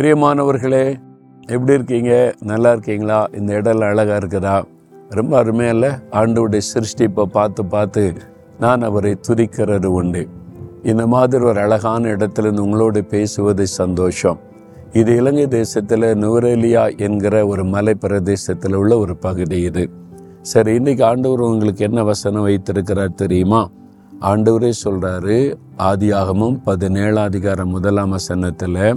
பிரியமானவர்களே எப்படி இருக்கீங்க? நல்லா இருக்கீங்களா? இந்த இடம் அழகாக இருக்குதா? ரொம்ப அருமையாக இல்லை? ஆண்டோடைய சிருஷ்டிப்பை பார்த்து பார்த்து நான் அவரை துதிக்கிறது உண்டு. இந்த மாதிரி ஒரு அழகான இடத்துலேருந்து உங்களோடு பேசுவது சந்தோஷம். இது இலங்கை தேசத்தில் நுவரேலியா என்கிற ஒரு மலை பிரதேசத்தில் உள்ள ஒரு பகுதி இது. சரி இன்னைக்கு ஆண்டவர் உங்களுக்கு என்ன வசனம் வைத்திருக்கிறார் தெரியுமா? ஆண்டவரே சொல்கிறாரு ஆதியாகமும் பதினேழாம் அதிகாரம் முதலாம் வசனத்தில்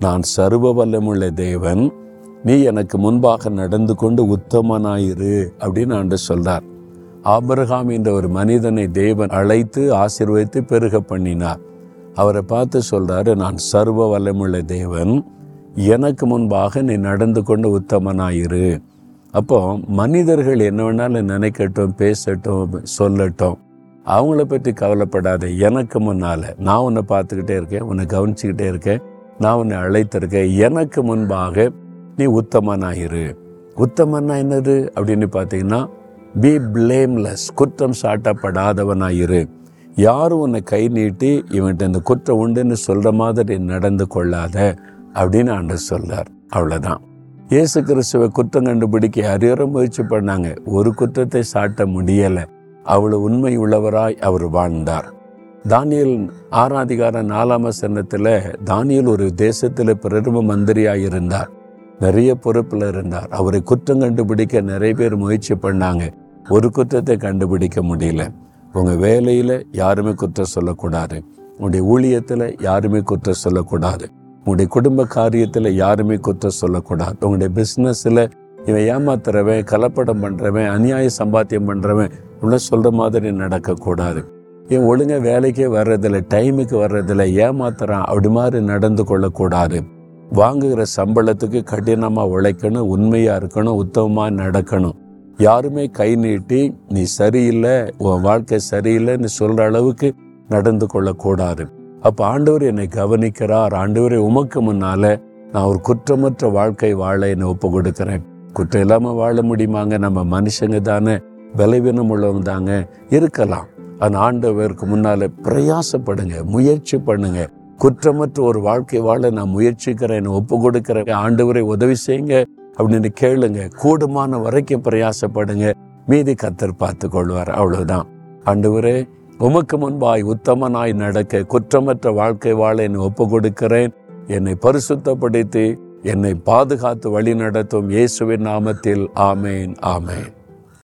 நான் சர்வ வல்லமுள்ள தேவன். நீ எனக்கு முன்பாக நடந்து கொண்டு உத்தமனாயிரு அப்படின்னு ஆண்டு சொல்றார். ஆபரகாம் என்ற ஒரு மனிதனை தேவன் அழைத்து ஆசீர்வதித்து பெருக பண்ணினார். அவரை பார்த்து சொல்றாரு நான் சர்வ வல்லமுள்ள தேவன். எனக்கு முன்பாக நீ நடந்து கொண்டு உத்தமனாயிரு. அப்போ மனிதர்கள் என்ன வேணாலும் நினைக்கட்டும் பேசட்டும் சொல்லட்டும். அவங்கள பற்றி கவலைப்படாத எனக்கு முன்னால். நான் உன்னை பார்த்துக்கிட்டே இருக்கேன் உன்னை கவனிச்சுக்கிட்டே இருக்கேன். நான் உன்னை அழைத்திருக்கேன். எனக்கு முன்பாக நீ உத்தமனாயிரு. உத்தமன்னா என்னது? அப்படின்னு பார்த்தீங்கன்னா பி பிளேம்லெஸ் குற்றம் சாட்டப்படாதவனாயிரு. யாரும் உன்னை கை நீட்டி இவன்கிட்ட இந்த குற்றம் உண்டுன்னு சொல்கிற மாதிரி நடந்து கொள்ளாத அப்படின்னு ஆண்டு சொல்றார். அவ்வளோதான் இயேசு கிறிஸ்துவை குற்றம் கண்டுபிடிக்க அரியற முயற்சி பண்ணாங்க. ஒரு குற்றத்தை சாட்ட முடியலை. அவ்வளோ உண்மை உள்ளவராய் அவர் வாழ்ந்தார். தானியல் ஆறாதிகார நாலாம் வசனத்துல தானியல் ஒரு தேசத்தில் பிரதம மந்திரியாக இருந்தார் நிறைய பொறுப்பில் இருந்தார். அவரை குற்றம் கண்டுபிடிக்க நிறைய பேர் முயற்சி பண்ணாங்க. ஒரு குற்றத்தை கண்டுபிடிக்க முடியல. உங்கள் வேலையில் யாருமே குற்றம் சொல்லக்கூடாது. உங்களுடைய ஊழியத்தில் யாருமே குற்றம் சொல்லக்கூடாது. உங்களுடைய குடும்ப காரியத்தில் யாருமே குற்றம் சொல்லக்கூடாது. உங்களுடைய பிஸ்னஸில் இவன் ஏமாத்துறவன் கலப்படம் பண்ணுறவன் அநியாய சம்பாத்தியம் பண்ணுறவன் இவ்வளோ சொல்கிற மாதிரி நடக்கக்கூடாது. ஏன் ஒழுங்காக வேலைக்கே வர்றதில்ல டைமுக்கு வர்றதில்ல ஏமாத்துறான் அப்படி மாதிரி நடந்து கொள்ளக்கூடாது. வாங்குகிற சம்பளத்துக்கு கடினமாக உழைக்கணும் உண்மையாக இருக்கணும் உத்தமமாக நடக்கணும். யாருமே கை நீட்டி நீ சரியில்லை உன் வாழ்க்கை சரியில்லைன்னு சொல்கிற அளவுக்கு நடந்து கொள்ளக்கூடாது. அப்போ ஆண்டவர் என்னை கவனிக்கிறார். ஆண்டவரை உமக்கு முன்னால் நான் ஒரு குற்றமற்ற வாழ்க்கை வாழ என்னை ஒப்பு கொடுக்குறேன். குற்றம் இல்லாமல் வாழ முடியுமாங்க? நம்ம மனுஷங்க தானே பலவீனம் உள்ளவங்க தாங்க இருக்கலாம். அந்த ஆண்டவருக்கு முன்னால் பிரயாசப்படுங்க முயற்சி பண்ணுங்க. குற்றமற்ற ஒரு வாழ்க்கை வாழ நான் முயற்சிக்கிறேன் ஒப்பு கொடுக்கிறேன். ஆண்டவரை உதவி செய்யுங்க அப்படின்னு கேளுங்க. கூடுமான வரைக்கும் பிரயாசப்படுங்க. மீதி கத்தர் பார்த்து கொள்வார். அவ்வளவுதான். ஆண்டவரே உமக்கு முன்பாய் உத்தமனாய் நடக்க குற்றமற்ற வாழ்க்கை வாழ என்னை ஒப்பு கொடுக்கிறேன். என்னை பரிசுத்தப்படுத்தி என்னை பாதுகாத்து வழி நடத்தும் இயேசுவின் நாமத்தில். ஆமேன் ஆமேன்.